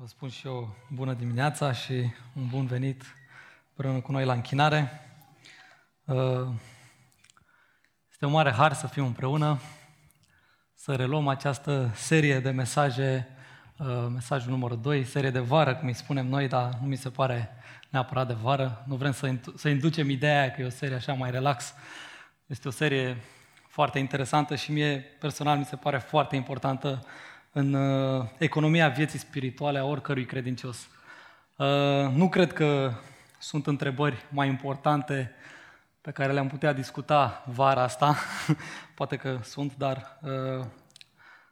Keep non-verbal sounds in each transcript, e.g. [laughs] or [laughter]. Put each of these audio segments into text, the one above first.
Vă spun și eu bună dimineața și un bun venit împreună cu noi la închinare. Uh, este un mare har să fim împreună, să reluăm această serie de mesaje, uh, mesajul numărul 2, serie de vară, cum îi spunem noi, dar nu mi se pare neapărat de vară. Nu vrem să, să inducem ideea că e o serie așa mai relax. Este o serie foarte interesantă și mie personal mi se pare foarte importantă în uh, economia vieții spirituale a oricărui credincios. Uh, nu cred că sunt întrebări mai importante pe care le-am putea discuta vara asta. [laughs] Poate că sunt, dar uh,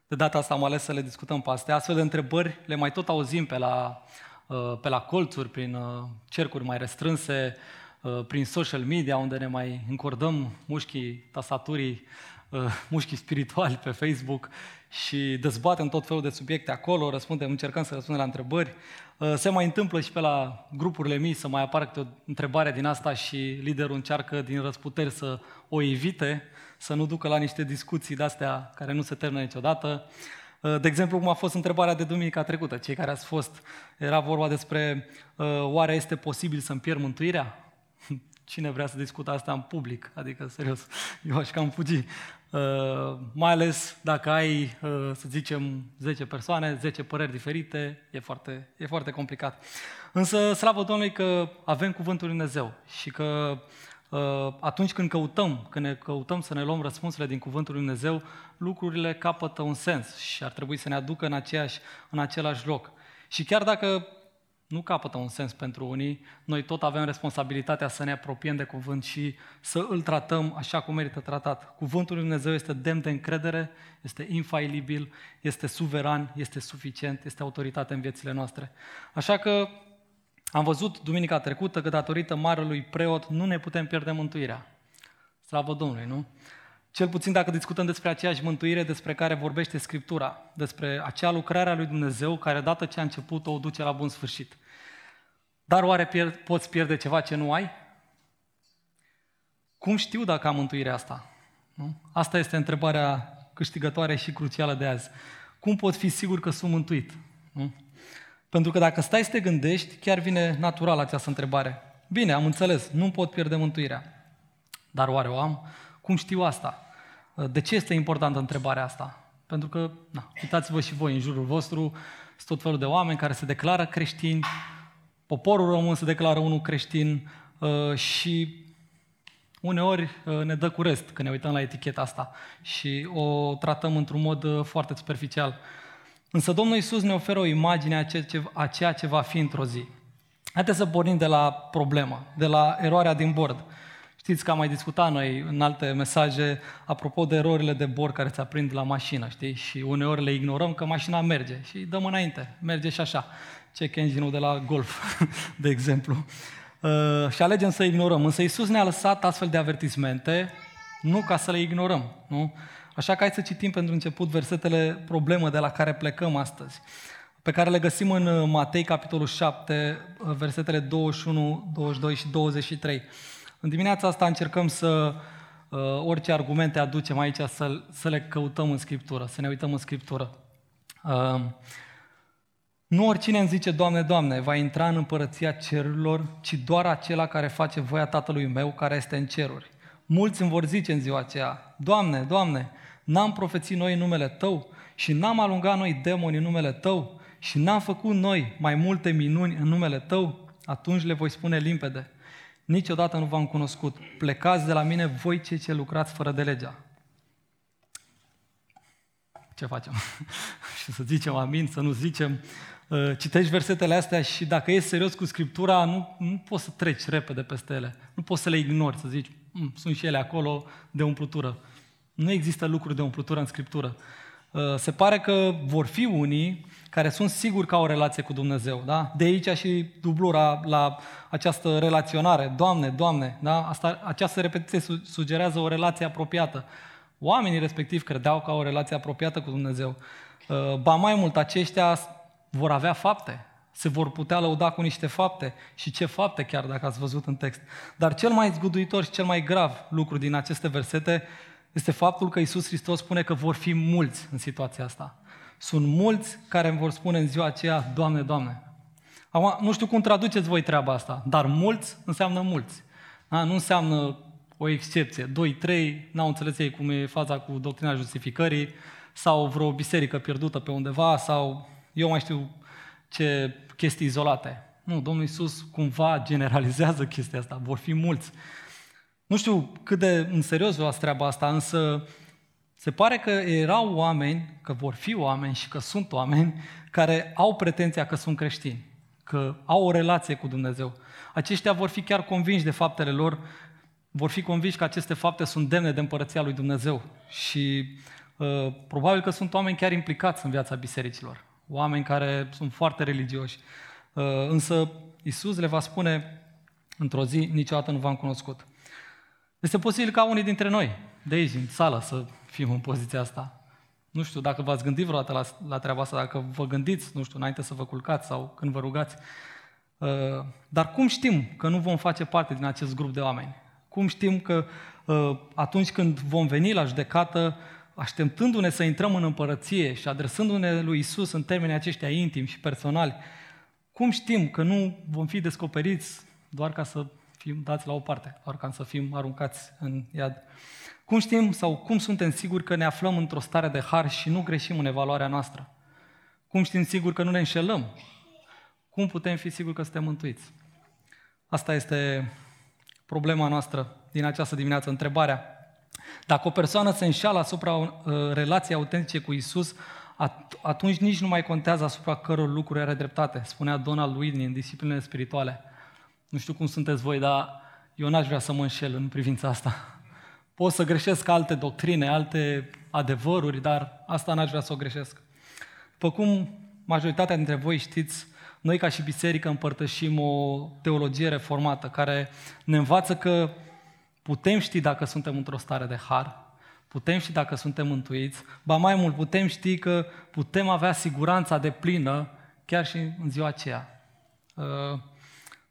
de data asta am ales să le discutăm pe astea. Astfel de întrebări le mai tot auzim pe la, uh, pe la colțuri, prin uh, cercuri mai restrânse, uh, prin social media, unde ne mai încordăm mușchii tasaturii, uh, mușchii spirituali pe Facebook și dezbatem tot felul de subiecte acolo, răspundem, încercăm să răspundem la întrebări. Uh, se mai întâmplă și pe la grupurile mii să mai apară câte o întrebare din asta și liderul încearcă din răsputeri să o evite, să nu ducă la niște discuții de-astea care nu se termină niciodată. Uh, de exemplu, cum a fost întrebarea de duminica trecută, cei care ați fost, era vorba despre uh, oare este posibil să-mi pierd mântuirea? Cine vrea să discută asta în public? Adică, serios, [laughs] eu aș cam fugi. Uh, mai ales dacă ai, uh, să zicem, 10 persoane, 10 păreri diferite, e foarte, e foarte complicat. Însă, slavă Domnului că avem Cuvântul Lui Dumnezeu și că uh, atunci când căutăm, când ne căutăm să ne luăm răspunsurile din Cuvântul Lui Dumnezeu, lucrurile capătă un sens și ar trebui să ne aducă în, aceeași, în același loc. Și chiar dacă nu capătă un sens pentru unii, noi tot avem responsabilitatea să ne apropiem de cuvânt și să îl tratăm așa cum merită tratat. Cuvântul lui Dumnezeu este demn de încredere, este infailibil, este suveran, este suficient, este autoritate în viețile noastre. Așa că am văzut duminica trecută că datorită marelui preot nu ne putem pierde mântuirea. Slavă Domnului, nu? Cel puțin dacă discutăm despre aceeași mântuire despre care vorbește Scriptura, despre acea lucrare a lui Dumnezeu care, dată ce a început, o duce la bun sfârșit. Dar oare pierd, poți pierde ceva ce nu ai? Cum știu dacă am mântuirea asta? Nu? Asta este întrebarea câștigătoare și crucială de azi. Cum pot fi sigur că sunt mântuit? Nu? Pentru că dacă stai să te gândești, chiar vine natural această întrebare. Bine, am înțeles, nu pot pierde mântuirea. Dar oare o am? Cum știu asta? De ce este importantă întrebarea asta? Pentru că, na, uitați-vă și voi în jurul vostru, sunt tot felul de oameni care se declară creștini, poporul român se declară unul creștin uh, și uneori uh, ne dă cu rest când ne uităm la eticheta asta și o tratăm într-un mod uh, foarte superficial. Însă Domnul Iisus ne oferă o imagine a ceea ce va fi într-o zi. Haideți să pornim de la problemă, de la eroarea din bord. Știți că am mai discutat noi în alte mesaje apropo de erorile de bord care ți aprind la mașină, știi? Și uneori le ignorăm că mașina merge și dăm înainte, merge și așa. Check engine de la Golf, [laughs] de exemplu. Uh, și alegem să ignorăm. Însă Iisus ne-a lăsat astfel de avertismente, nu ca să le ignorăm, nu? Așa că hai să citim pentru început versetele problemă de la care plecăm astăzi, pe care le găsim în uh, Matei, capitolul 7, uh, versetele 21, 22 și 23. În dimineața asta încercăm să, uh, orice argumente aducem aici, să, să le căutăm în Scriptură, să ne uităm în Scriptură. Uh, nu oricine îmi zice, Doamne, Doamne, va intra în împărăția cerurilor, ci doar acela care face voia Tatălui meu care este în ceruri. Mulți îmi vor zice în ziua aceea, Doamne, Doamne, n-am profețit noi în numele Tău și n-am alungat noi demoni în numele Tău și n-am făcut noi mai multe minuni în numele Tău? Atunci le voi spune limpede, niciodată nu v-am cunoscut. Plecați de la mine voi cei ce lucrați fără de legea. Ce facem? [laughs] și să zicem amin, să nu zicem. Uh, citești versetele astea și dacă ești serios cu Scriptura, nu, nu poți să treci repede peste ele. Nu poți să le ignori, să zici, mm, sunt și ele acolo de umplutură. Nu există lucruri de umplutură în Scriptură. Uh, se pare că vor fi unii care sunt siguri că au o relație cu Dumnezeu. Da? De aici și dublura la această relaționare. Doamne, Doamne, da? Asta, această repetiție sugerează o relație apropiată. Oamenii respectiv credeau că au o relație apropiată cu Dumnezeu. Uh, ba mai mult, aceștia vor avea fapte, se vor putea lăuda cu niște fapte și ce fapte chiar dacă ați văzut în text. Dar cel mai zguduitor și cel mai grav lucru din aceste versete este faptul că Isus Hristos spune că vor fi mulți în situația asta. Sunt mulți care îmi vor spune în ziua aceea, Doamne, Doamne. Acum, nu știu cum traduceți voi treaba asta, dar mulți înseamnă mulți. Da? Nu înseamnă o excepție. Doi, trei, n-au înțeles ei cum e faza cu doctrina justificării, sau vreo biserică pierdută pe undeva, sau eu mai știu ce chestii izolate. Nu, Domnul Iisus cumva generalizează chestia asta, vor fi mulți. Nu știu cât de în serios luați treaba asta, însă se pare că erau oameni, că vor fi oameni și că sunt oameni care au pretenția că sunt creștini, că au o relație cu Dumnezeu. Aceștia vor fi chiar convinși de faptele lor, vor fi convinși că aceste fapte sunt demne de împărăția lui Dumnezeu. Și uh, probabil că sunt oameni chiar implicați în viața bisericilor, oameni care sunt foarte religioși. Uh, însă Isus le va spune într-o zi, niciodată nu v-am cunoscut. Este posibil ca unii dintre noi, de aici, în sală, să fim în poziția asta. Nu știu dacă v-ați gândit vreodată la, la treaba asta, dacă vă gândiți, nu știu, înainte să vă culcați sau când vă rugați. Uh, dar cum știm că nu vom face parte din acest grup de oameni? Cum știm că uh, atunci când vom veni la judecată, așteptându-ne să intrăm în împărăție și adresându-ne lui Isus în termenii aceștia intimi și personali, cum știm că nu vom fi descoperiți doar ca să fim dați la o parte, doar ca să fim aruncați în iad? Cum știm sau cum suntem siguri că ne aflăm într-o stare de har și nu greșim în evaluarea noastră? Cum știm sigur că nu ne înșelăm? Cum putem fi siguri că suntem mântuiți? Asta este problema noastră din această dimineață, întrebarea. Dacă o persoană se înșală asupra uh, relației autentice cu Isus, atunci nici nu mai contează asupra căror lucruri are dreptate, spunea Donald Whitney în disciplinele spirituale. Nu știu cum sunteți voi, dar eu n-aș vrea să mă înșel în privința asta. Pot să greșesc alte doctrine, alte adevăruri, dar asta n-aș vrea să o greșesc. După cum majoritatea dintre voi știți, noi ca și biserică împărtășim o teologie reformată care ne învață că putem ști dacă suntem într-o stare de har, putem ști dacă suntem mântuiți, ba mai mult putem ști că putem avea siguranța de plină chiar și în ziua aceea.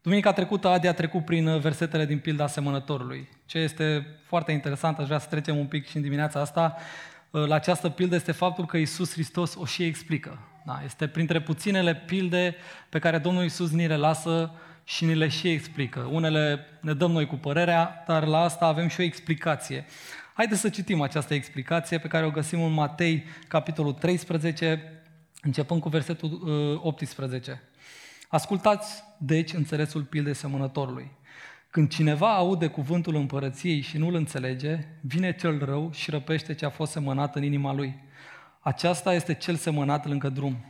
Uh, Duminica trecută Adi a trecut prin uh, versetele din pilda semănătorului. Ce este foarte interesant, aș vrea să trecem un pic și în dimineața asta, uh, la această pildă este faptul că Isus Hristos o și explică. Da, este printre puținele pilde pe care Domnul Isus ni le lasă și ni le și explică. Unele ne dăm noi cu părerea, dar la asta avem și o explicație. Haideți să citim această explicație pe care o găsim în Matei, capitolul 13, începând cu versetul 18. Uh, Ascultați, deci, înțelesul pildei semănătorului. Când cineva aude cuvântul împărăției și nu-l înțelege, vine cel rău și răpește ce a fost semănat în inima lui. Aceasta este cel semănat lângă drum.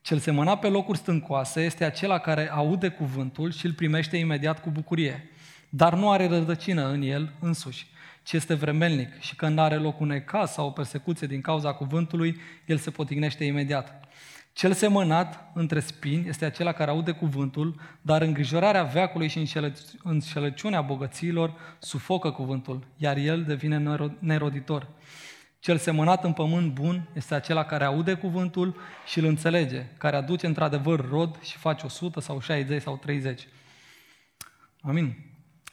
Cel semănat pe locuri stâncoase este acela care aude cuvântul și îl primește imediat cu bucurie, dar nu are rădăcină în el însuși, ci este vremelnic și când are loc un ecaz sau o persecuție din cauza cuvântului, el se potignește imediat. Cel semănat între spini este acela care aude cuvântul, dar îngrijorarea veacului și înșelăciunea bogăților sufocă cuvântul, iar el devine neroditor. Cel semănat în pământ bun este acela care aude cuvântul și îl înțelege, care aduce într-adevăr rod și face 100 sau 60 sau 30. Amin.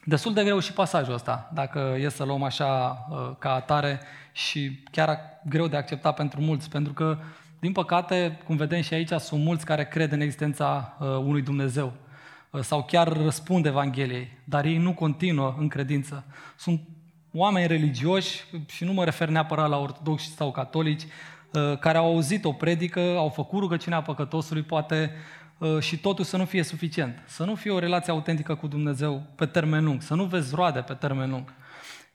Destul de greu și pasajul ăsta, dacă e să luăm așa uh, ca atare și chiar greu de acceptat pentru mulți, pentru că din păcate, cum vedem și aici, sunt mulți care cred în existența uh, unui Dumnezeu uh, sau chiar răspund Evangheliei, dar ei nu continuă în credință. Sunt oameni religioși, și nu mă refer neapărat la ortodoxi sau catolici, uh, care au auzit o predică, au făcut rugăciunea păcătosului, poate și totul să nu fie suficient. Să nu fie o relație autentică cu Dumnezeu pe termen lung, să nu vezi roade pe termen lung.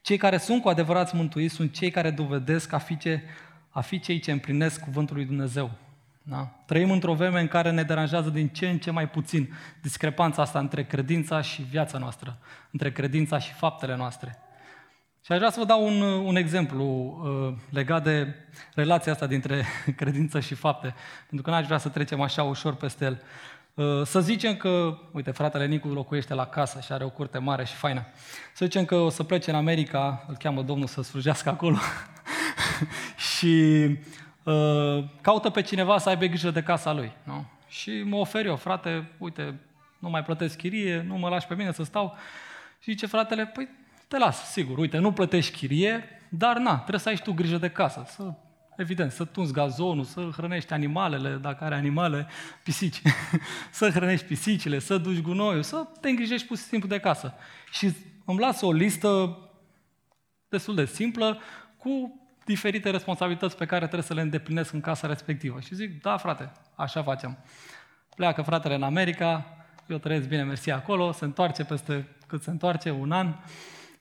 Cei care sunt cu adevărat mântuiți sunt cei care dovedesc a fi ce a fi cei ce împlinesc cuvântul lui Dumnezeu. Da? Trăim într-o vreme în care ne deranjează din ce în ce mai puțin discrepanța asta între credința și viața noastră, între credința și faptele noastre. Și aș vrea să vă dau un, un exemplu uh, legat de relația asta dintre [laughs] credință și fapte, pentru că n-aș vrea să trecem așa ușor peste el. Uh, să zicem că, uite, fratele Nicu locuiește la casă și are o curte mare și faină. Să zicem că o să plece în America, îl cheamă Domnul să slujească acolo, [laughs] [laughs] și uh, caută pe cineva să aibă grijă de casa lui. Nu? Și mă ofer eu, frate, uite, nu mai plătesc chirie, nu mă lași pe mine să stau. Și zice fratele, păi te las, sigur, uite, nu plătești chirie, dar na, trebuie să ai și tu grijă de casă, să evident, să tunzi gazonul, să hrănești animalele, dacă are animale, pisici, [laughs] să hrănești pisicile, să duci gunoiul, să te îngrijești pur și simplu de casă. Și îmi lasă o listă destul de simplă cu diferite responsabilități pe care trebuie să le îndeplinesc în casa respectivă. Și zic, da frate, așa facem. Pleacă fratele în America, eu trăiesc bine, mersi acolo, se întoarce peste cât se întoarce, un an,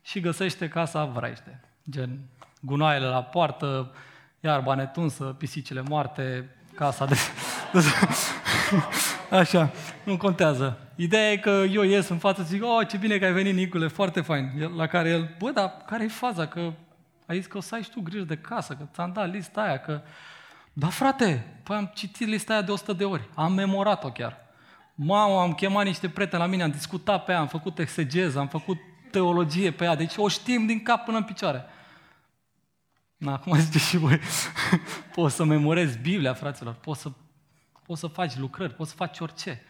și găsește casa vraiște. Gen, gunoaiele la poartă, iarba netunsă, pisicile moarte, casa de... [laughs] Așa, nu contează. Ideea e că eu ies în față și zic, oh, ce bine că ai venit, Nicule, foarte fain. La care el, bă, dar care e faza? Că ai zis că o să ai și tu grijă de casă, că ți-am dat lista aia, că... Da, frate, păi am citit lista aia de 100 de ori, am memorat-o chiar. Mamă, am chemat niște prieteni la mine, am discutat pe ea, am făcut exegeză, am făcut teologie pe ea, deci o știm din cap până în picioare. Na, acum [laughs] ziceți și voi, [laughs] poți să memorezi Biblia, fraților, poți să, poți să faci lucrări, poți să faci orice.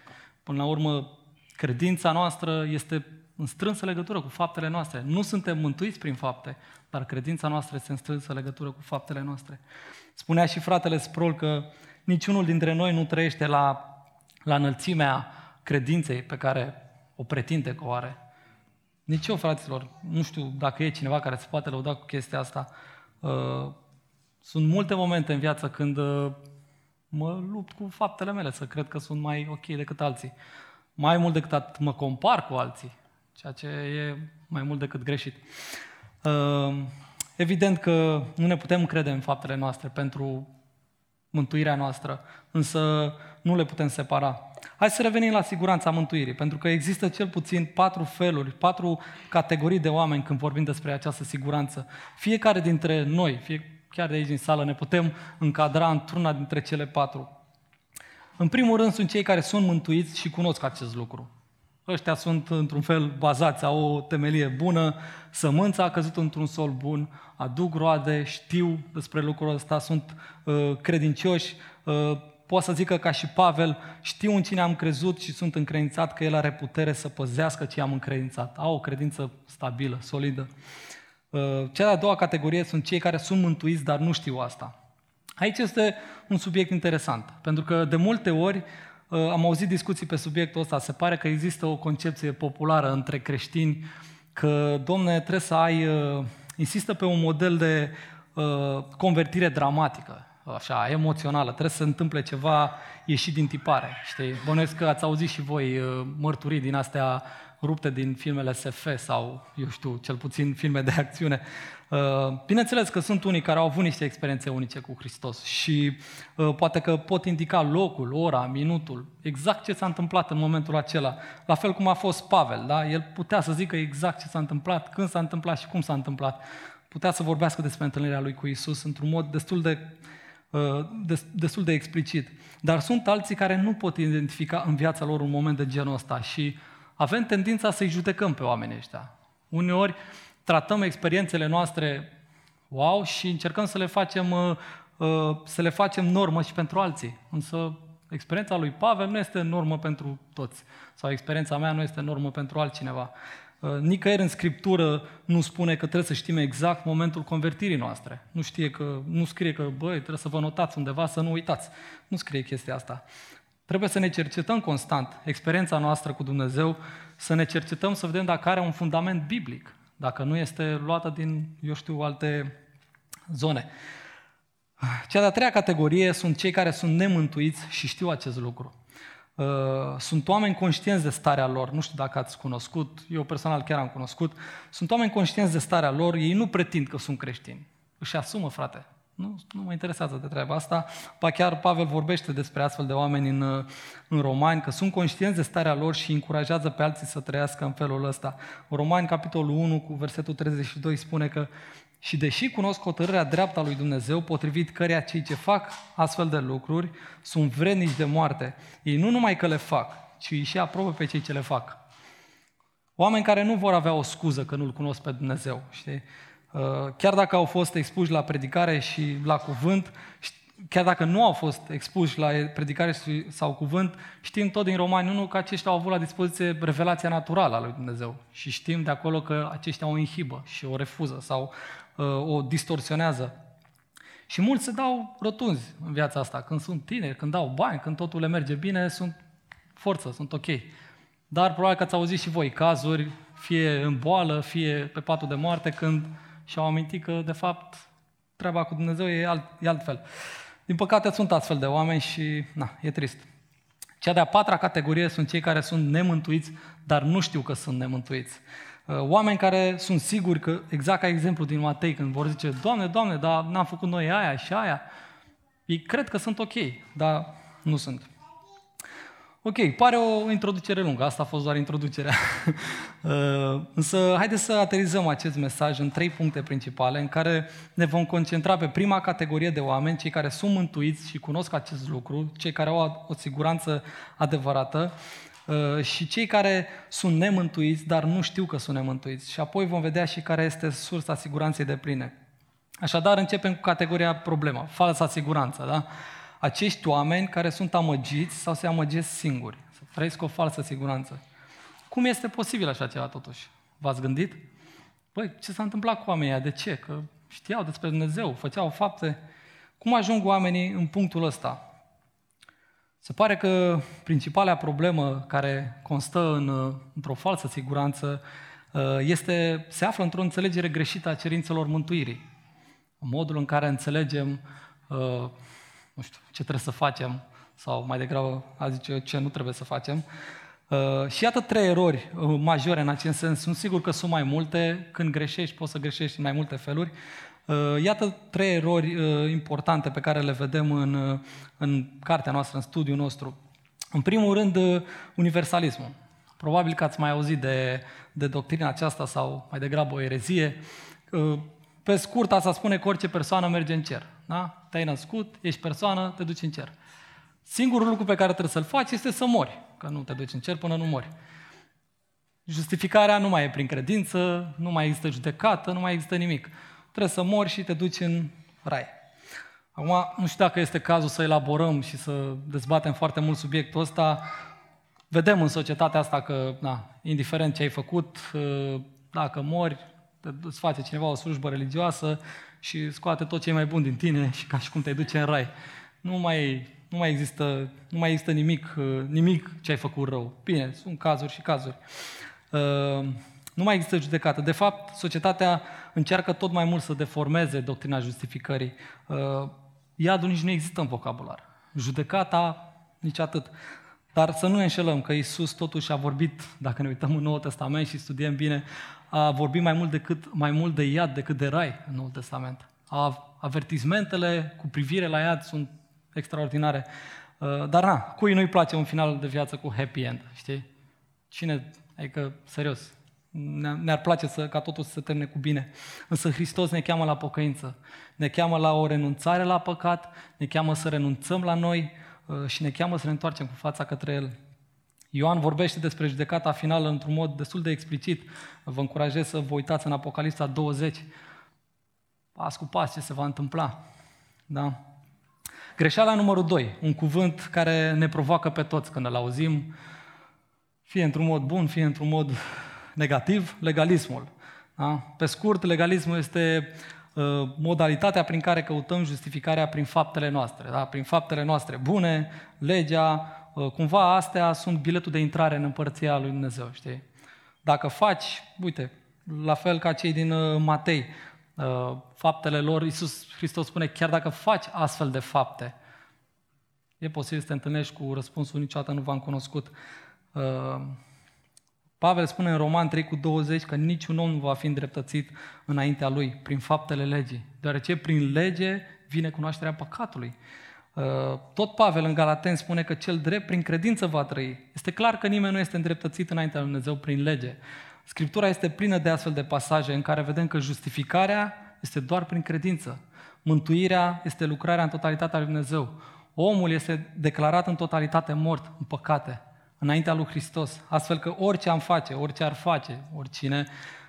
Până la urmă, credința noastră este în strânsă legătură cu faptele noastre. Nu suntem mântuiți prin fapte, dar credința noastră este în strânsă legătură cu faptele noastre. Spunea și fratele Sprol că niciunul dintre noi nu trăiește la, la înălțimea credinței pe care o pretinde că o are. Nici eu, fraților, nu știu dacă e cineva care se poate lăuda cu chestia asta. Uh, sunt multe momente în viață când uh, mă lupt cu faptele mele, să cred că sunt mai ok decât alții. Mai mult decât atât mă compar cu alții, ceea ce e mai mult decât greșit. Uh, evident că nu ne putem crede în faptele noastre pentru mântuirea noastră, însă nu le putem separa. Hai să revenim la siguranța mântuirii, pentru că există cel puțin patru feluri, patru categorii de oameni când vorbim despre această siguranță. Fiecare dintre noi, fie chiar de aici din sală, ne putem încadra într-una dintre cele patru. În primul rând sunt cei care sunt mântuiți și cunosc acest lucru. Ăștia sunt într-un fel bazați, au o temelie bună, sămânța a căzut într-un sol bun, aduc roade, știu despre lucrul ăsta, sunt uh, credincioși, uh, pot să zică ca și Pavel, știu în cine am crezut și sunt încredințat că el are putere să păzească ce am încredințat. Au o credință stabilă, solidă. Uh, cea de-a doua categorie sunt cei care sunt mântuiți, dar nu știu asta. Aici este un subiect interesant, pentru că de multe ori uh, am auzit discuții pe subiectul ăsta. Se pare că există o concepție populară între creștini că, domne, trebuie să ai, uh, insistă pe un model de convertire dramatică așa, emoțională, trebuie să se întâmple ceva ieșit din tipare, știi? Bănuiesc că ați auzit și voi uh, mărturii din astea rupte din filmele SF sau, eu știu, cel puțin filme de acțiune. Uh, bineînțeles că sunt unii care au avut niște experiențe unice cu Hristos și uh, poate că pot indica locul, ora, minutul, exact ce s-a întâmplat în momentul acela. La fel cum a fost Pavel, da? El putea să zică exact ce s-a întâmplat, când s-a întâmplat și cum s-a întâmplat. Putea să vorbească despre întâlnirea lui cu Isus într-un mod destul de Uh, destul de explicit. Dar sunt alții care nu pot identifica în viața lor un moment de genul ăsta și avem tendința să-i judecăm pe oamenii ăștia. Uneori tratăm experiențele noastre wow și încercăm să le facem, uh, uh, să le facem normă și pentru alții. Însă experiența lui Pavel nu este normă pentru toți. Sau experiența mea nu este normă pentru altcineva. Uh, nicăieri în Scriptură nu spune că trebuie să știm exact momentul convertirii noastre. Nu, știe că, nu scrie că, băi, trebuie să vă notați undeva, să nu uitați. Nu scrie chestia asta. Trebuie să ne cercetăm constant experiența noastră cu Dumnezeu, să ne cercetăm să vedem dacă are un fundament biblic, dacă nu este luată din, eu știu, alte zone. Cea de-a treia categorie sunt cei care sunt nemântuiți și știu acest lucru. Uh, sunt oameni conștienți de starea lor, nu știu dacă ați cunoscut, eu personal chiar am cunoscut, sunt oameni conștienți de starea lor, ei nu pretind că sunt creștini. Își asumă, frate. Nu, nu mă interesează de treaba asta. Pa chiar Pavel vorbește despre astfel de oameni în, uh, în Romani, că sunt conștienți de starea lor și încurajează pe alții să trăiască în felul ăsta. Romani, capitolul 1, cu versetul 32, spune că și deși cunosc hotărârea dreaptă a lui Dumnezeu, potrivit căreia cei ce fac astfel de lucruri sunt vrednici de moarte, ei nu numai că le fac, ci îi și aprobă pe cei ce le fac. Oameni care nu vor avea o scuză că nu-L cunosc pe Dumnezeu. Știi? Uh, chiar dacă au fost expuși la predicare și la cuvânt, chiar dacă nu au fost expuși la predicare sau cuvânt, știm tot din Romani 1 că aceștia au avut la dispoziție revelația naturală a lui Dumnezeu. Și știm de acolo că aceștia o inhibă și o refuză sau uh, o distorsionează. Și mulți se dau rotunzi în viața asta. Când sunt tineri, când dau bani, când totul le merge bine, sunt forță, sunt ok. Dar probabil că ați auzit și voi cazuri, fie în boală, fie pe patul de moarte, când și-au amintit că, de fapt, treaba cu Dumnezeu e, alt, e altfel. Din păcate sunt astfel de oameni și, na, e trist. Cea de-a patra categorie sunt cei care sunt nemântuiți, dar nu știu că sunt nemântuiți. Uh, oameni care sunt siguri că, exact ca exemplu din Matei, când vor zice, Doamne, Doamne, dar n-am făcut noi aia și aia, ei cred că sunt ok, dar nu sunt. Ok, pare o introducere lungă, asta a fost doar introducerea. [laughs] Uh, însă, haideți să aterizăm acest mesaj în trei puncte principale, în care ne vom concentra pe prima categorie de oameni, cei care sunt mântuiți și cunosc acest lucru, cei care au o siguranță adevărată, uh, și cei care sunt nemântuiți, dar nu știu că sunt nemântuiți. Și apoi vom vedea și care este sursa siguranței de pline. Așadar, începem cu categoria problemă, falsa siguranță. Da? Acești oameni care sunt amăgiți sau se amăgesc singuri, să trăiesc o falsă siguranță. Cum este posibil așa ceva totuși? V-ați gândit? Păi, ce s-a întâmplat cu oamenii De ce? Că știau despre Dumnezeu, făceau fapte. Cum ajung oamenii în punctul ăsta? Se pare că principala problemă care constă în, într-o falsă siguranță este, se află într-o înțelegere greșită a cerințelor mântuirii. Modul în care înțelegem nu știu, ce trebuie să facem, sau mai degrabă a zice ce nu trebuie să facem. Uh, și iată trei erori uh, majore în acest sens. Sunt sigur că sunt mai multe. Când greșești, poți să greșești în mai multe feluri. Uh, iată trei erori uh, importante pe care le vedem în, uh, în cartea noastră, în studiul nostru. În primul rând, uh, universalismul. Probabil că ați mai auzit de, de doctrina aceasta sau mai degrabă o erezie. Uh, pe scurt, asta spune că orice persoană merge în cer. Da? Te-ai născut, ești persoană, te duci în cer. Singurul lucru pe care trebuie să-l faci este să mori, că nu te duci în cer până nu mori. Justificarea nu mai e prin credință, nu mai există judecată, nu mai există nimic. Trebuie să mori și te duci în rai. Acum, nu știu dacă este cazul să elaborăm și să dezbatem foarte mult subiectul ăsta. Vedem în societatea asta că, na, indiferent ce ai făcut, dacă mori, îți face cineva o slujbă religioasă și scoate tot ce e mai bun din tine și ca și cum te duce în rai. Nu mai, nu mai, există, nu mai există nimic, uh, nimic ce ai făcut rău. Bine, sunt cazuri și cazuri. Uh, nu mai există judecată. De fapt, societatea încearcă tot mai mult să deformeze doctrina justificării. Uh, iadul nici nu există în vocabular. Judecata, nici atât. Dar să nu ne înșelăm că Isus totuși a vorbit, dacă ne uităm în Noul Testament și studiem bine, a vorbit mai mult, decât, mai mult de iad decât de rai în Noul Testament. Avertismentele cu privire la iad sunt extraordinare. Uh, dar na, cui nu-i place un final de viață cu happy end, știi? Cine, adică, serios, ne-ar place să, ca totul să se termine cu bine. Însă Hristos ne cheamă la pocăință, ne cheamă la o renunțare la păcat, ne cheamă să renunțăm la noi uh, și ne cheamă să ne întoarcem cu fața către El. Ioan vorbește despre judecata finală într-un mod destul de explicit. Vă încurajez să vă uitați în Apocalipsa 20. Pas cu pas ce se va întâmpla. Da? Greșeala numărul 2, un cuvânt care ne provoacă pe toți când îl auzim, fie într-un mod bun, fie într-un mod negativ, legalismul. Da? Pe scurt, legalismul este uh, modalitatea prin care căutăm justificarea prin faptele noastre. Da? Prin faptele noastre bune, legea, Uh, cumva astea sunt biletul de intrare în împărția lui Dumnezeu, știi? Dacă faci, uite, la fel ca cei din uh, Matei, uh, faptele lor, Iisus Hristos spune, chiar dacă faci astfel de fapte, e posibil să te întâlnești cu răspunsul niciodată nu v-am cunoscut. Pavel spune în Roman 3 cu 20 că niciun om nu va fi îndreptățit înaintea lui prin faptele legii, deoarece prin lege vine cunoașterea păcatului. Uh, tot Pavel în Galaten spune că cel drept prin credință va trăi. Este clar că nimeni nu este îndreptățit înaintea lui Dumnezeu prin lege. Scriptura este plină de astfel de pasaje în care vedem că justificarea este doar prin credință. Mântuirea este lucrarea în totalitatea lui Dumnezeu. Omul este declarat în totalitate mort, în păcate, înaintea lui Hristos. Astfel că orice am face, orice ar face, oricine,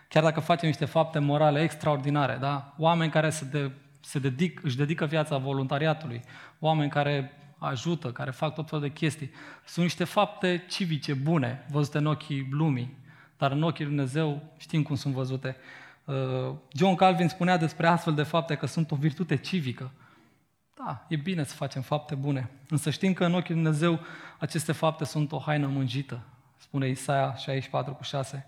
chiar dacă facem niște fapte morale extraordinare, da? oameni care se de se dedic, își dedică viața voluntariatului, oameni care ajută, care fac tot felul de chestii. Sunt niște fapte civice bune, văzute în ochii lumii, dar în ochii lui Dumnezeu știm cum sunt văzute. Uh, John Calvin spunea despre astfel de fapte că sunt o virtute civică. Da, e bine să facem fapte bune. Însă știm că în ochii Dumnezeu aceste fapte sunt o haină mânjită, spune Isaia 64 cu 6.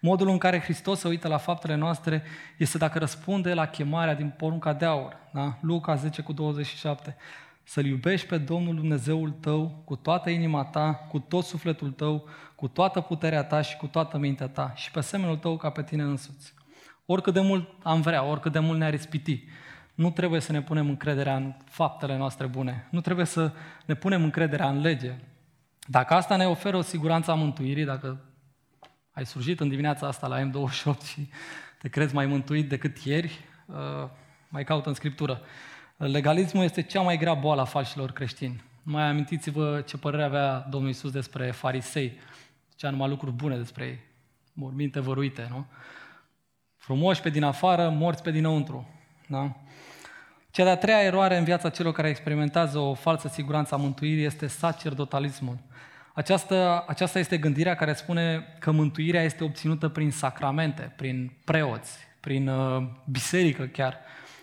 Modul în care Hristos se uită la faptele noastre este dacă răspunde la chemarea din porunca de aur. Da? Luca 10 cu 27. Să-L iubești pe Domnul Dumnezeul tău cu toată inima ta, cu tot sufletul tău, cu toată puterea ta și cu toată mintea ta și pe semenul tău ca pe tine însuți. Oricât de mult am vrea, oricât de mult ne-ar ispiti, nu trebuie să ne punem încrederea în faptele noastre bune. Nu trebuie să ne punem încrederea în lege. Dacă asta ne oferă o siguranță a mântuirii, dacă ai slujit în dimineața asta la M28 și te crezi mai mântuit decât ieri, uh, mai caută în Scriptură. Legalismul este cea mai grea boală a falșilor creștini. Mai amintiți-vă ce părere avea Domnul Isus despre farisei. Cea numai lucruri bune despre ei. Morminte văruite, nu? Frumoși pe din afară, morți pe dinăuntru. Da? Cea de-a treia eroare în viața celor care experimentează o falsă siguranță a mântuirii este sacerdotalismul. Aceasta, aceasta este gândirea care spune că mântuirea este obținută prin sacramente, prin preoți, prin uh, biserică chiar.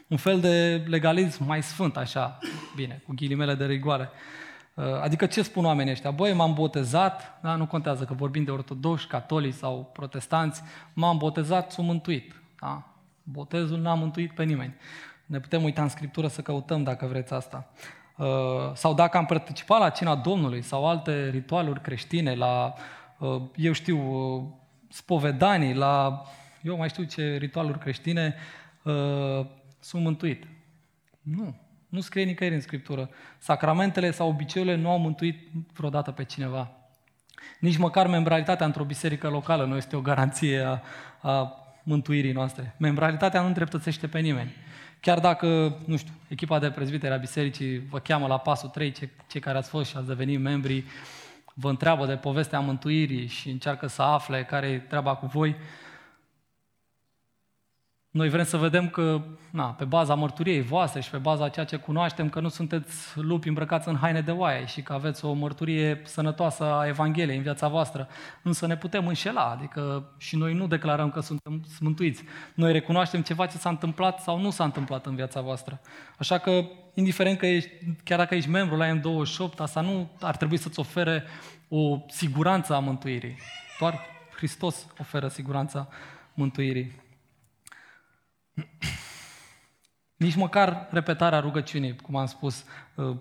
Un fel de legalism mai sfânt, așa, bine, cu ghilimele de rigoare. Uh, adică ce spun oamenii ăștia? Băi, m-am botezat, da, nu contează că vorbim de ortodoxi, catolici sau protestanți, m-am botezat, sunt mântuit. Da? Botezul n-a mântuit pe nimeni. Ne putem uita în Scriptură să căutăm dacă vreți asta. Uh, sau dacă am participat la cina Domnului sau alte ritualuri creștine, la, uh, eu știu, uh, spovedanii, la, eu mai știu ce ritualuri creștine, sunt mântuit. Nu. Nu scrie nicăieri în Scriptură. Sacramentele sau obiceiurile nu au mântuit vreodată pe cineva. Nici măcar membralitatea într-o biserică locală nu este o garanție a, a mântuirii noastre. Membralitatea nu îndreptățește pe nimeni. Chiar dacă, nu știu, echipa de prezbiteri a bisericii vă cheamă la pasul 3, cei, cei care ați fost și ați devenit membri, vă întreabă de povestea mântuirii și încearcă să afle care e treaba cu voi, noi vrem să vedem că, na, pe baza mărturiei voastre și pe baza ceea ce cunoaștem, că nu sunteți lupi îmbrăcați în haine de oaie și că aveți o mărturie sănătoasă a Evangheliei în viața voastră. Însă ne putem înșela, adică și noi nu declarăm că suntem mântuiți. Noi recunoaștem ceva ce s-a întâmplat sau nu s-a întâmplat în viața voastră. Așa că, indiferent că ești, chiar dacă ești membru la M28, asta nu ar trebui să-ți ofere o siguranță a mântuirii. Doar Hristos oferă siguranța mântuirii. Nici măcar repetarea rugăciunii, cum am spus, uh,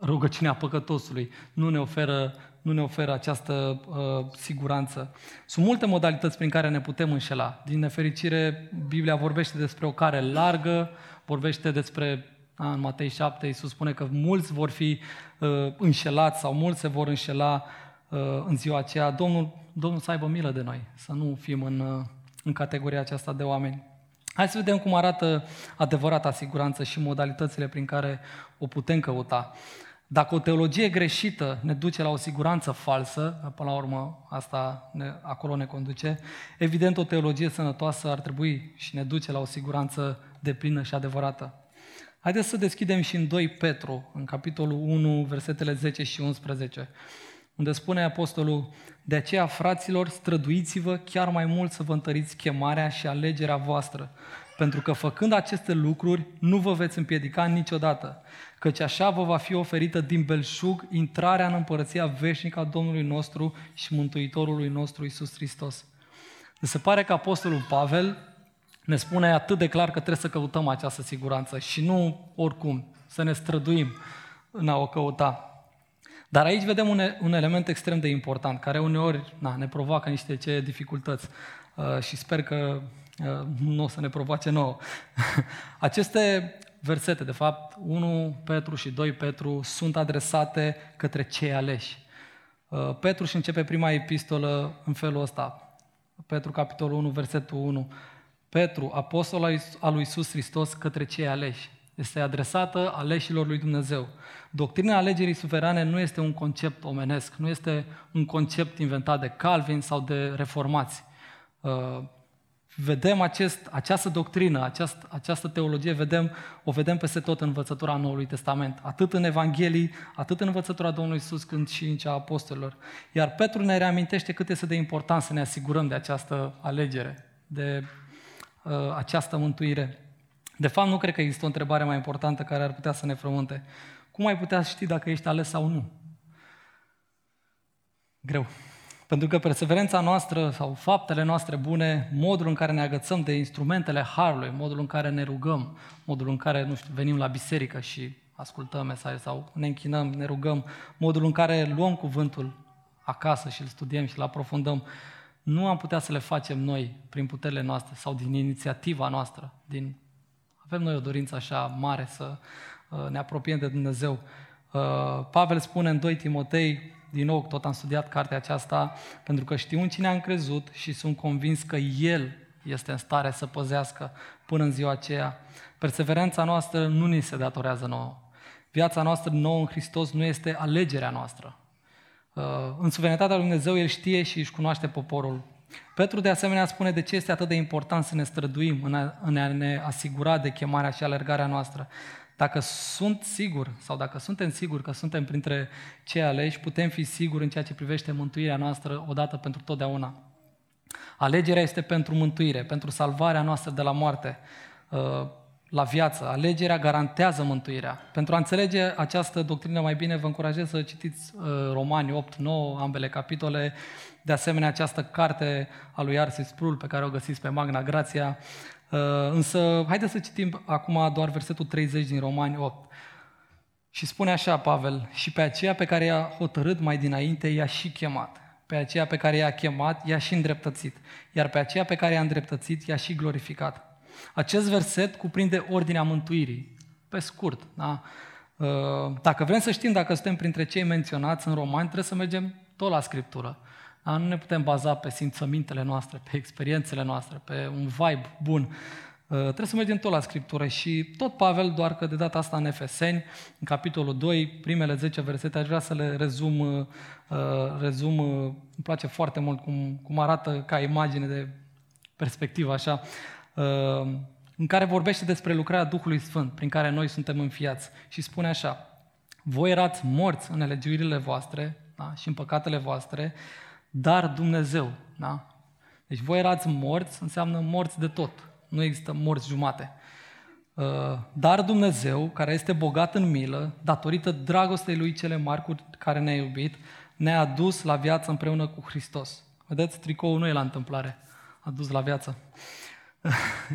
rugăciunea păcătosului, nu ne oferă, nu ne oferă această uh, siguranță. Sunt multe modalități prin care ne putem înșela. Din nefericire, Biblia vorbește despre o care largă, vorbește despre, a, în Matei 7, Iisus spune că mulți vor fi uh, înșelați sau mulți se vor înșela uh, în ziua aceea. Domnul, Domnul să aibă milă de noi, să nu fim în, uh, în categoria aceasta de oameni. Hai să vedem cum arată adevărata siguranță și modalitățile prin care o putem căuta. Dacă o teologie greșită ne duce la o siguranță falsă, până la urmă asta ne, acolo ne conduce, evident o teologie sănătoasă ar trebui și ne duce la o siguranță deplină și adevărată. Haideți să deschidem și în 2 Petru, în capitolul 1, versetele 10 și 11 unde spune apostolul, de aceea, fraților, străduiți-vă chiar mai mult să vă întăriți chemarea și alegerea voastră, pentru că făcând aceste lucruri, nu vă veți împiedica niciodată, căci așa vă va fi oferită din belșug intrarea în împărăția veșnică a Domnului nostru și Mântuitorului nostru Isus Hristos. Se pare că apostolul Pavel ne spune atât de clar că trebuie să căutăm această siguranță și nu oricum, să ne străduim în a o căuta. Dar aici vedem un, un element extrem de important, care uneori na, ne provoacă niște ce dificultăți uh, și sper că uh, nu o să ne provoace nouă. [laughs] Aceste versete, de fapt, 1 Petru și 2 Petru, sunt adresate către cei aleși. Uh, Petru și începe prima epistolă în felul ăsta. Petru, capitolul 1, versetul 1. Petru, apostol al lui Iisus Hristos, către cei aleși este adresată aleșilor lui Dumnezeu. Doctrina alegerii suverane nu este un concept omenesc, nu este un concept inventat de Calvin sau de reformați. Uh, vedem acest, această doctrină, această, această teologie, vedem, o vedem peste tot în învățătura Noului Testament, atât în Evanghelii, atât în învățătura Domnului Iisus, cât și în cea a apostolilor. Iar Petru ne reamintește cât este de important să ne asigurăm de această alegere, de uh, această mântuire. De fapt, nu cred că există o întrebare mai importantă care ar putea să ne frământe. Cum ai putea ști dacă ești ales sau nu? Greu. Pentru că perseverența noastră sau faptele noastre bune, modul în care ne agățăm de instrumentele Harului, modul în care ne rugăm, modul în care, nu știu, venim la biserică și ascultăm mesaje sau ne închinăm, ne rugăm, modul în care luăm cuvântul acasă și îl studiem și îl aprofundăm, nu am putea să le facem noi prin puterile noastre sau din inițiativa noastră. Din... Avem noi o dorință așa mare să uh, ne apropiem de Dumnezeu. Uh, Pavel spune în 2 Timotei, din nou tot am studiat cartea aceasta, pentru că știu în cine am crezut și sunt convins că El este în stare să păzească până în ziua aceea. Perseverența noastră nu ni se datorează nouă. Viața noastră nouă în Hristos nu este alegerea noastră. Uh, în suveranitatea lui Dumnezeu El știe și își cunoaște poporul. Petru de asemenea spune de ce este atât de important să ne străduim în a, în a ne asigura de chemarea și alergarea noastră. Dacă sunt sigur sau dacă suntem siguri că suntem printre cei aleși, putem fi siguri în ceea ce privește mântuirea noastră odată pentru totdeauna. Alegerea este pentru mântuire, pentru salvarea noastră de la moarte. Uh, la viață. Alegerea garantează mântuirea. Pentru a înțelege această doctrină mai bine, vă încurajez să citiți uh, Romani 8, 9, ambele capitole, de asemenea această carte a lui Arsis Prul pe care o găsiți pe Magna Grația. Uh, însă, haideți să citim acum doar versetul 30 din Romani 8. Și spune așa Pavel, și pe aceea pe care i-a hotărât mai dinainte, i-a și chemat. Pe aceea pe care i-a chemat, i-a și îndreptățit. Iar pe aceea pe care i-a îndreptățit, i-a și glorificat. Acest verset cuprinde ordinea mântuirii. Pe scurt, da? Uh, dacă vrem să știm dacă suntem printre cei menționați în romani, trebuie să mergem tot la Scriptură. Da? Nu ne putem baza pe simțămintele noastre, pe experiențele noastre, pe un vibe bun. Uh, trebuie să mergem tot la Scriptură și tot Pavel, doar că de data asta în Efeseni, în capitolul 2, primele 10 versete, aș vrea să le rezum, uh, rezum îmi place foarte mult cum, cum arată ca imagine de perspectivă, așa. Uh, în care vorbește despre lucrarea Duhului Sfânt, prin care noi suntem înfiați. Și spune așa, voi erați morți în nelegiuirile voastre da? și în păcatele voastre, dar Dumnezeu, da? Deci voi erați morți, înseamnă morți de tot. Nu există morți jumate. Uh, dar Dumnezeu, care este bogat în milă, datorită dragostei Lui cele mari cu care ne-a iubit, ne-a adus la viață împreună cu Hristos. Vedeți, tricoul nu e la întâmplare, a dus la viață.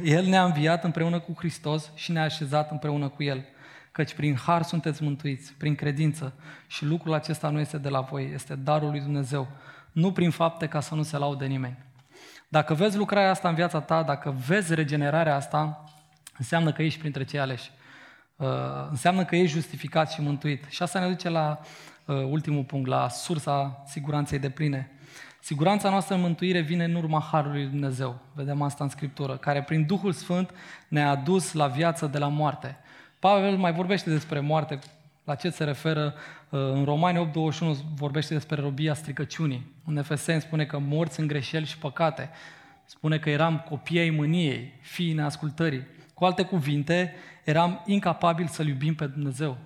El ne-a înviat împreună cu Hristos și ne-a așezat împreună cu El. Căci prin har sunteți mântuiți, prin credință. Și lucrul acesta nu este de la voi, este darul lui Dumnezeu. Nu prin fapte ca să nu se laude nimeni. Dacă vezi lucrarea asta în viața ta, dacă vezi regenerarea asta, înseamnă că ești printre cei aleși. Uh, înseamnă că ești justificat și mântuit. Și asta ne duce la uh, ultimul punct, la sursa siguranței de pline. Siguranța noastră în mântuire vine în urma Harului Lui Dumnezeu. Vedem asta în Scriptură, care prin Duhul Sfânt ne-a adus la viață de la moarte. Pavel mai vorbește despre moarte, la ce se referă uh, în Romani 8.21 vorbește despre robia stricăciunii. În Efeseni spune că morți în greșeli și păcate. Spune că eram copii ai mâniei, fii neascultării. Cu alte cuvinte, eram incapabili să-L iubim pe Dumnezeu.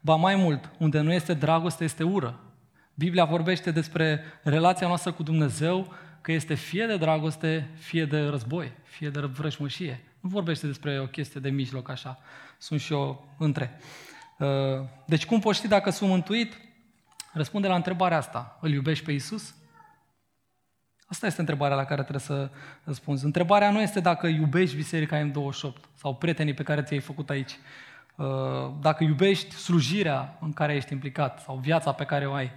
Ba mai mult, unde nu este dragoste, este ură. Biblia vorbește despre relația noastră cu Dumnezeu, că este fie de dragoste, fie de război, fie de vrăjmășie. Nu vorbește despre o chestie de mijloc așa. Sunt și eu între. Uh, deci cum poți ști dacă sunt mântuit? Răspunde la întrebarea asta. Îl iubești pe Isus? Asta este întrebarea la care trebuie să răspunzi. Întrebarea nu este dacă iubești Biserica M28 sau prietenii pe care ți-ai făcut aici. Uh, dacă iubești slujirea în care ești implicat sau viața pe care o ai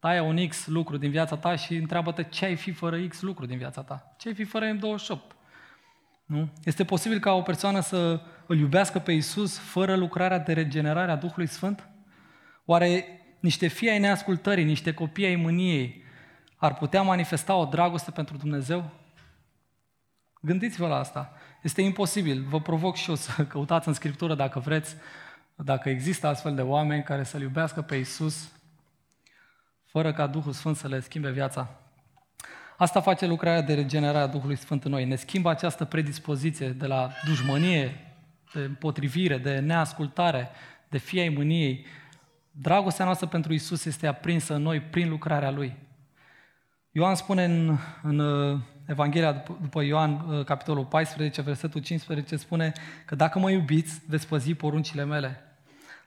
taia un X lucru din viața ta și întreabă-te ce ai fi fără X lucru din viața ta. Ce ai fi fără M28? Nu? Este posibil ca o persoană să îl iubească pe Isus fără lucrarea de regenerare a Duhului Sfânt? Oare niște fii ai neascultării, niște copii ai mâniei ar putea manifesta o dragoste pentru Dumnezeu? Gândiți-vă la asta. Este imposibil. Vă provoc și eu să căutați în Scriptură dacă vreți, dacă există astfel de oameni care să-L iubească pe Isus fără ca Duhul Sfânt să le schimbe viața. Asta face lucrarea de regenerare a Duhului Sfânt în noi. Ne schimbă această predispoziție de la dușmănie, de împotrivire, de neascultare, de fiei mâniei. Dragostea noastră pentru Isus este aprinsă în noi prin lucrarea Lui. Ioan spune în, în uh, Evanghelia după, după Ioan, uh, capitolul 14, versetul 15, spune că dacă mă iubiți, veți păzi poruncile mele.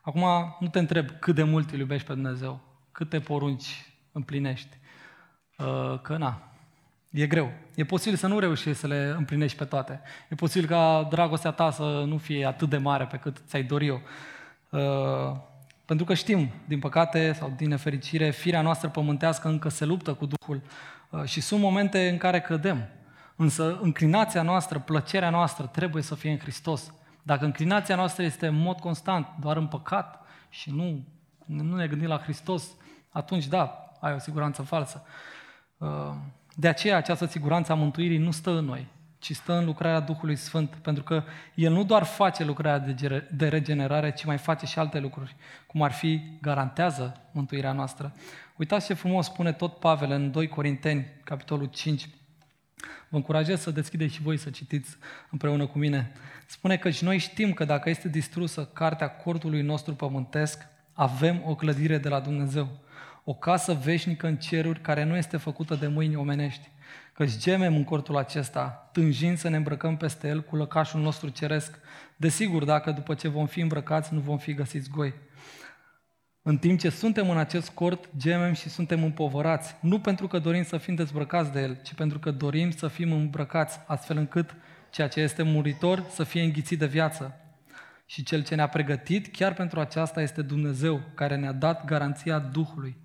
Acum nu te întreb cât de mult îl iubești pe Dumnezeu, câte porunci împlinești. Uh, că na, e greu. E posibil să nu reușești să le împlinești pe toate. E posibil ca dragostea ta să nu fie atât de mare pe cât ți-ai dori eu. Uh, pentru că știm, din păcate sau din nefericire, firea noastră pământească încă se luptă cu Duhul uh, și sunt momente în care cădem. Însă înclinația noastră, plăcerea noastră trebuie să fie în Hristos. Dacă înclinația noastră este în mod constant, doar în păcat și nu, nu ne gândim la Hristos, atunci da, ai o siguranță falsă. Uh, de aceea această siguranță a mântuirii nu stă în noi, ci stă în lucrarea Duhului Sfânt, pentru că El nu doar face lucrarea de regenerare, ci mai face și alte lucruri, cum ar fi garantează mântuirea noastră. Uitați ce frumos spune tot Pavel în 2 Corinteni, capitolul 5. Vă încurajez să deschideți și voi să citiți împreună cu mine. Spune că și noi știm că dacă este distrusă cartea cortului nostru pământesc, avem o clădire de la Dumnezeu, o casă veșnică în ceruri care nu este făcută de mâini omenești Căci gemem în cortul acesta, tânjind să ne îmbrăcăm peste el cu lăcașul nostru ceresc. Desigur, dacă după ce vom fi îmbrăcați, nu vom fi găsiți goi. În timp ce suntem în acest cort, gemem și suntem împovărați, nu pentru că dorim să fim dezbrăcați de el, ci pentru că dorim să fim îmbrăcați, astfel încât ceea ce este muritor să fie înghițit de viață. Și cel ce ne-a pregătit chiar pentru aceasta este Dumnezeu, care ne-a dat garanția Duhului.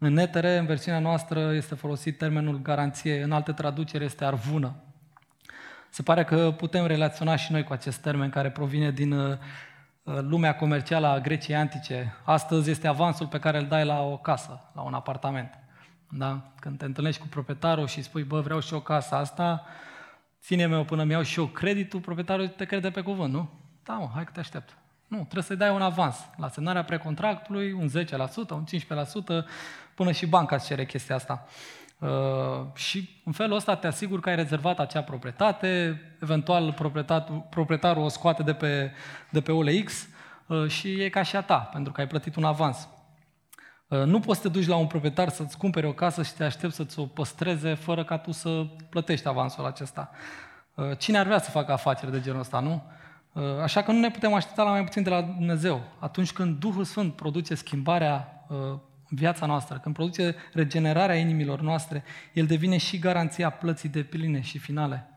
În NTR, în versiunea noastră, este folosit termenul garanție, în alte traduceri este arvună. Se pare că putem relaționa și noi cu acest termen care provine din uh, lumea comercială a Greciei antice. Astăzi este avansul pe care îl dai la o casă, la un apartament. Da? Când te întâlnești cu proprietarul și spui, bă, vreau și o casă asta, ține-mi-o până mi iau și eu creditul, proprietarul te crede pe cuvânt, nu? Da, mă, hai că te aștept. Nu, trebuie să-i dai un avans. La semnarea precontractului, un 10%, un 15%, până și banca îți cere chestia asta. Uh, și în felul ăsta te asigur că ai rezervat acea proprietate, eventual proprietarul, proprietarul o scoate de pe, de pe OLX uh, și e ca și a ta, pentru că ai plătit un avans. Uh, nu poți să te duci la un proprietar să-ți cumpere o casă și te aștepți să-ți o păstreze fără ca tu să plătești avansul acesta. Uh, cine ar vrea să facă afaceri de genul ăsta, nu? Uh, așa că nu ne putem aștepta la mai puțin de la Dumnezeu. Atunci când Duhul Sfânt produce schimbarea uh, viața noastră, când produce regenerarea inimilor noastre, El devine și garanția plății de pline și finale.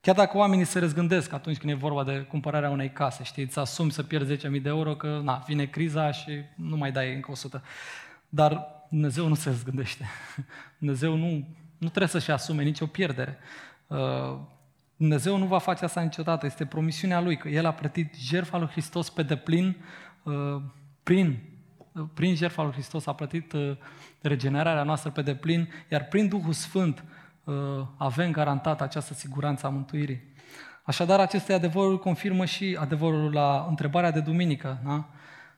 Chiar dacă oamenii se răzgândesc atunci când e vorba de cumpărarea unei case, știi, îți asumi să pierzi 10.000 de euro, că na, vine criza și nu mai dai încă 100. Dar Dumnezeu nu se răzgândește. [laughs] Dumnezeu nu, nu trebuie să-și asume nicio pierdere. Uh, Dumnezeu nu va face asta niciodată, este promisiunea Lui, că El a plătit jertfa lui Hristos pe deplin uh, prin prin jertfa lui Hristos a plătit uh, regenerarea noastră pe deplin, iar prin Duhul Sfânt uh, avem garantat această siguranță a mântuirii. Așadar, aceste adevăruri confirmă și adevărul la întrebarea de duminică. Da?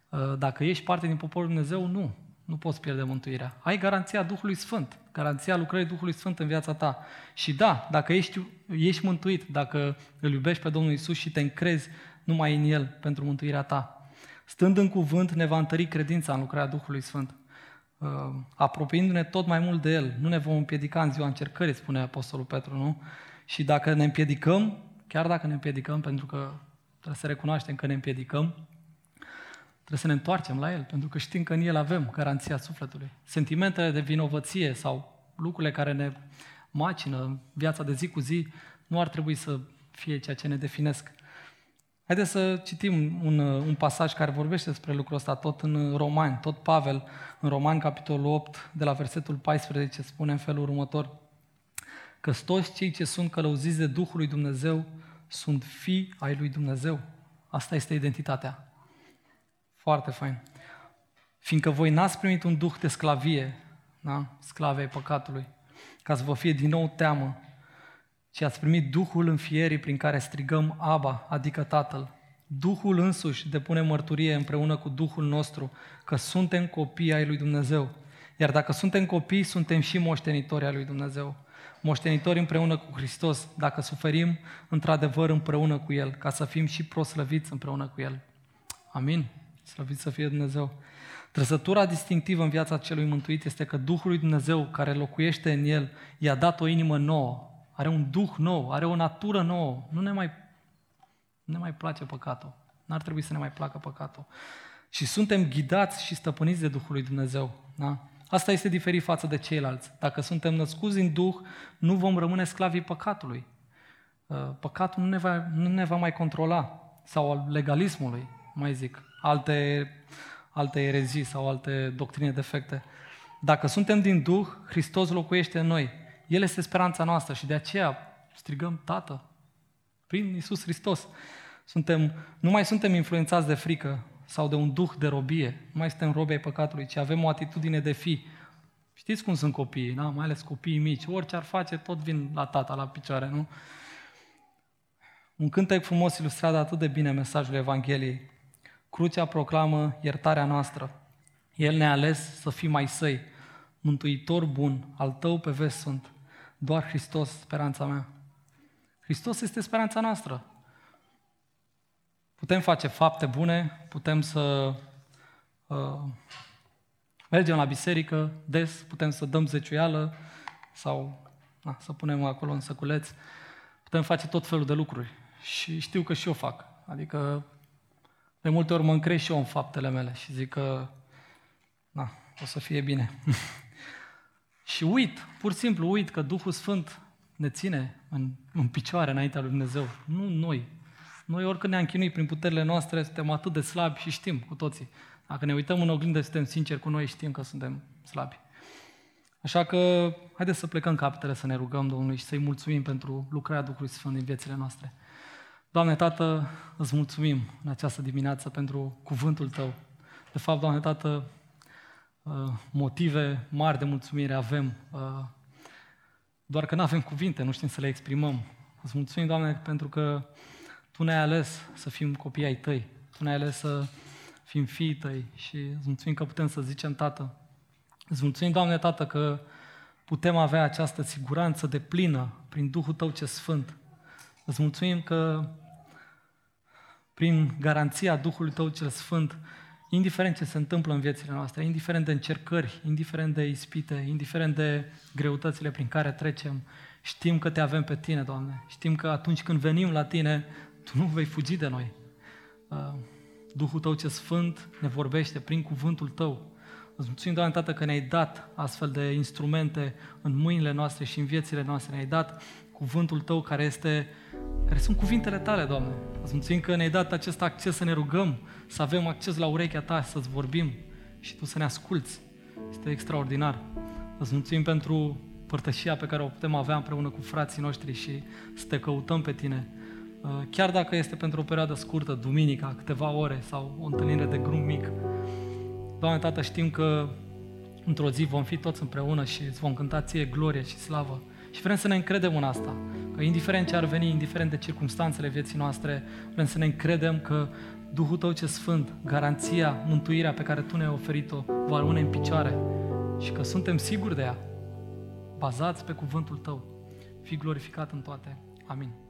Uh, dacă ești parte din poporul Dumnezeu, nu. Nu poți pierde mântuirea. Ai garanția Duhului Sfânt, garanția lucrării Duhului Sfânt în viața ta. Și da, dacă ești, ești mântuit, dacă îl iubești pe Domnul Isus și te încrezi numai în El pentru mântuirea ta, Stând în cuvânt, ne va întări credința în lucrarea Duhului Sfânt. Uh, apropiindu-ne tot mai mult de El, nu ne vom împiedica în ziua încercării, spune Apostolul Petru, nu? Și dacă ne împiedicăm, chiar dacă ne împiedicăm, pentru că trebuie să recunoaștem că ne împiedicăm, trebuie să ne întoarcem la El, pentru că știm că în El avem garanția sufletului. Sentimentele de vinovăție sau lucrurile care ne macină viața de zi cu zi nu ar trebui să fie ceea ce ne definesc. Haideți să citim un, un pasaj care vorbește despre lucrul ăsta, tot în Romani, tot Pavel, în Romani, capitolul 8, de la versetul 14, spune în felul următor, că toți cei ce sunt călăuziți de Duhul lui Dumnezeu sunt fii ai lui Dumnezeu. Asta este identitatea. Foarte fain. Fiindcă voi n-ați primit un duh de sclavie, da? sclave ai păcatului, ca să vă fie din nou teamă, ci ați primit Duhul înfierii prin care strigăm Aba, adică Tatăl. Duhul însuși depune mărturie împreună cu Duhul nostru că suntem copii ai lui Dumnezeu. Iar dacă suntem copii, suntem și moștenitori ai lui Dumnezeu. Moștenitori împreună cu Hristos, dacă suferim într-adevăr împreună cu El, ca să fim și proslăviți împreună cu El. Amin. Slăvit să fie Dumnezeu. Trăsătura distinctivă în viața celui mântuit este că Duhul lui Dumnezeu care locuiește în el i-a dat o inimă nouă, are un duh nou, are o natură nouă. Nu ne mai, nu ne mai place păcatul. N-ar trebui să ne mai placă păcatul. Și suntem ghidați și stăpâniți de Duhul lui Dumnezeu. Da? Asta este diferit față de ceilalți. Dacă suntem născuți în Duh, nu vom rămâne sclavii păcatului. Uh, păcatul nu ne va, nu ne va mai controla. Sau al legalismului, mai zic. Alte, alte erezii sau alte doctrine defecte. Dacă suntem din Duh, Hristos locuiește în noi. El este speranța noastră și de aceea strigăm Tată prin Isus Hristos. Suntem, nu mai suntem influențați de frică sau de un duh de robie, nu mai suntem robi ai păcatului, ci avem o atitudine de fi. Știți cum sunt copiii, na? mai ales copiii mici, orice ar face, tot vin la tata, la picioare, nu? Un cântec frumos ilustrează atât de bine mesajul Evangheliei. Crucea proclamă iertarea noastră. El ne-a ales să fim mai săi, mântuitor bun, al tău pe vest sunt. Doar Hristos, speranța mea. Hristos este speranța noastră. Putem face fapte bune, putem să uh, mergem la biserică des, putem să dăm zeciuială sau na, să punem acolo în săculeț. Putem face tot felul de lucruri. Și știu că și eu fac. Adică de multe ori mă încrez și eu în faptele mele și zic că na, o să fie bine. [laughs] și uit, pur și simplu uit că Duhul Sfânt ne ține în, în picioare înaintea lui Dumnezeu. Nu noi. Noi oricând ne-am chinuit prin puterile noastre, suntem atât de slabi și știm cu toții. Dacă ne uităm în oglindă, suntem sinceri cu noi, știm că suntem slabi. Așa că haideți să plecăm capetele, să ne rugăm Domnului și să-i mulțumim pentru lucrarea Duhului Sfânt din viețile noastre. Doamne Tată, îți mulțumim în această dimineață pentru cuvântul Tău. De fapt, Doamne Tată, uh, motive mari de mulțumire avem uh, doar că nu avem cuvinte, nu știm să le exprimăm. Îți mulțumim, Doamne, pentru că Tu ne-ai ales să fim copii ai Tăi. Tu ne-ai ales să fim fii Tăi și îți mulțumim că putem să zicem Tată. Îți mulțumim, Doamne, Tată, că putem avea această siguranță de plină prin Duhul Tău ce Sfânt. Îți mulțumim că prin garanția Duhului Tău cel Sfânt indiferent ce se întâmplă în viețile noastre, indiferent de încercări, indiferent de ispite, indiferent de greutățile prin care trecem, știm că Te avem pe Tine, Doamne. Știm că atunci când venim la Tine, Tu nu vei fugi de noi. Uh, Duhul Tău ce Sfânt ne vorbește prin cuvântul Tău. Îți mulțumim, Doamne, Tată, că ne-ai dat astfel de instrumente în mâinile noastre și în viețile noastre. Ne-ai dat cuvântul Tău care este, care sunt cuvintele Tale, Doamne. Îți mulțumim că ne-ai dat acest acces să ne rugăm, să avem acces la urechea Ta, să-ți vorbim și Tu să ne asculți. Este extraordinar. Îți mulțumim pentru părtășia pe care o putem avea împreună cu frații noștri și să te căutăm pe Tine. Uh, chiar dacă este pentru o perioadă scurtă, duminica, câteva ore sau o întâlnire de grup mic. Doamne, Tată, știm că într-o zi vom fi toți împreună și îți vom cânta ție glorie și slavă. Și vrem să ne încredem în asta, că indiferent ce ar veni, indiferent de circunstanțele vieții noastre, vrem să ne încredem că Duhul Tău ce Sfânt, garanția, mântuirea pe care Tu ne-ai oferit-o, va rămâne în picioare și că suntem siguri de ea, bazați pe cuvântul Tău. Fii glorificat în toate. Amin.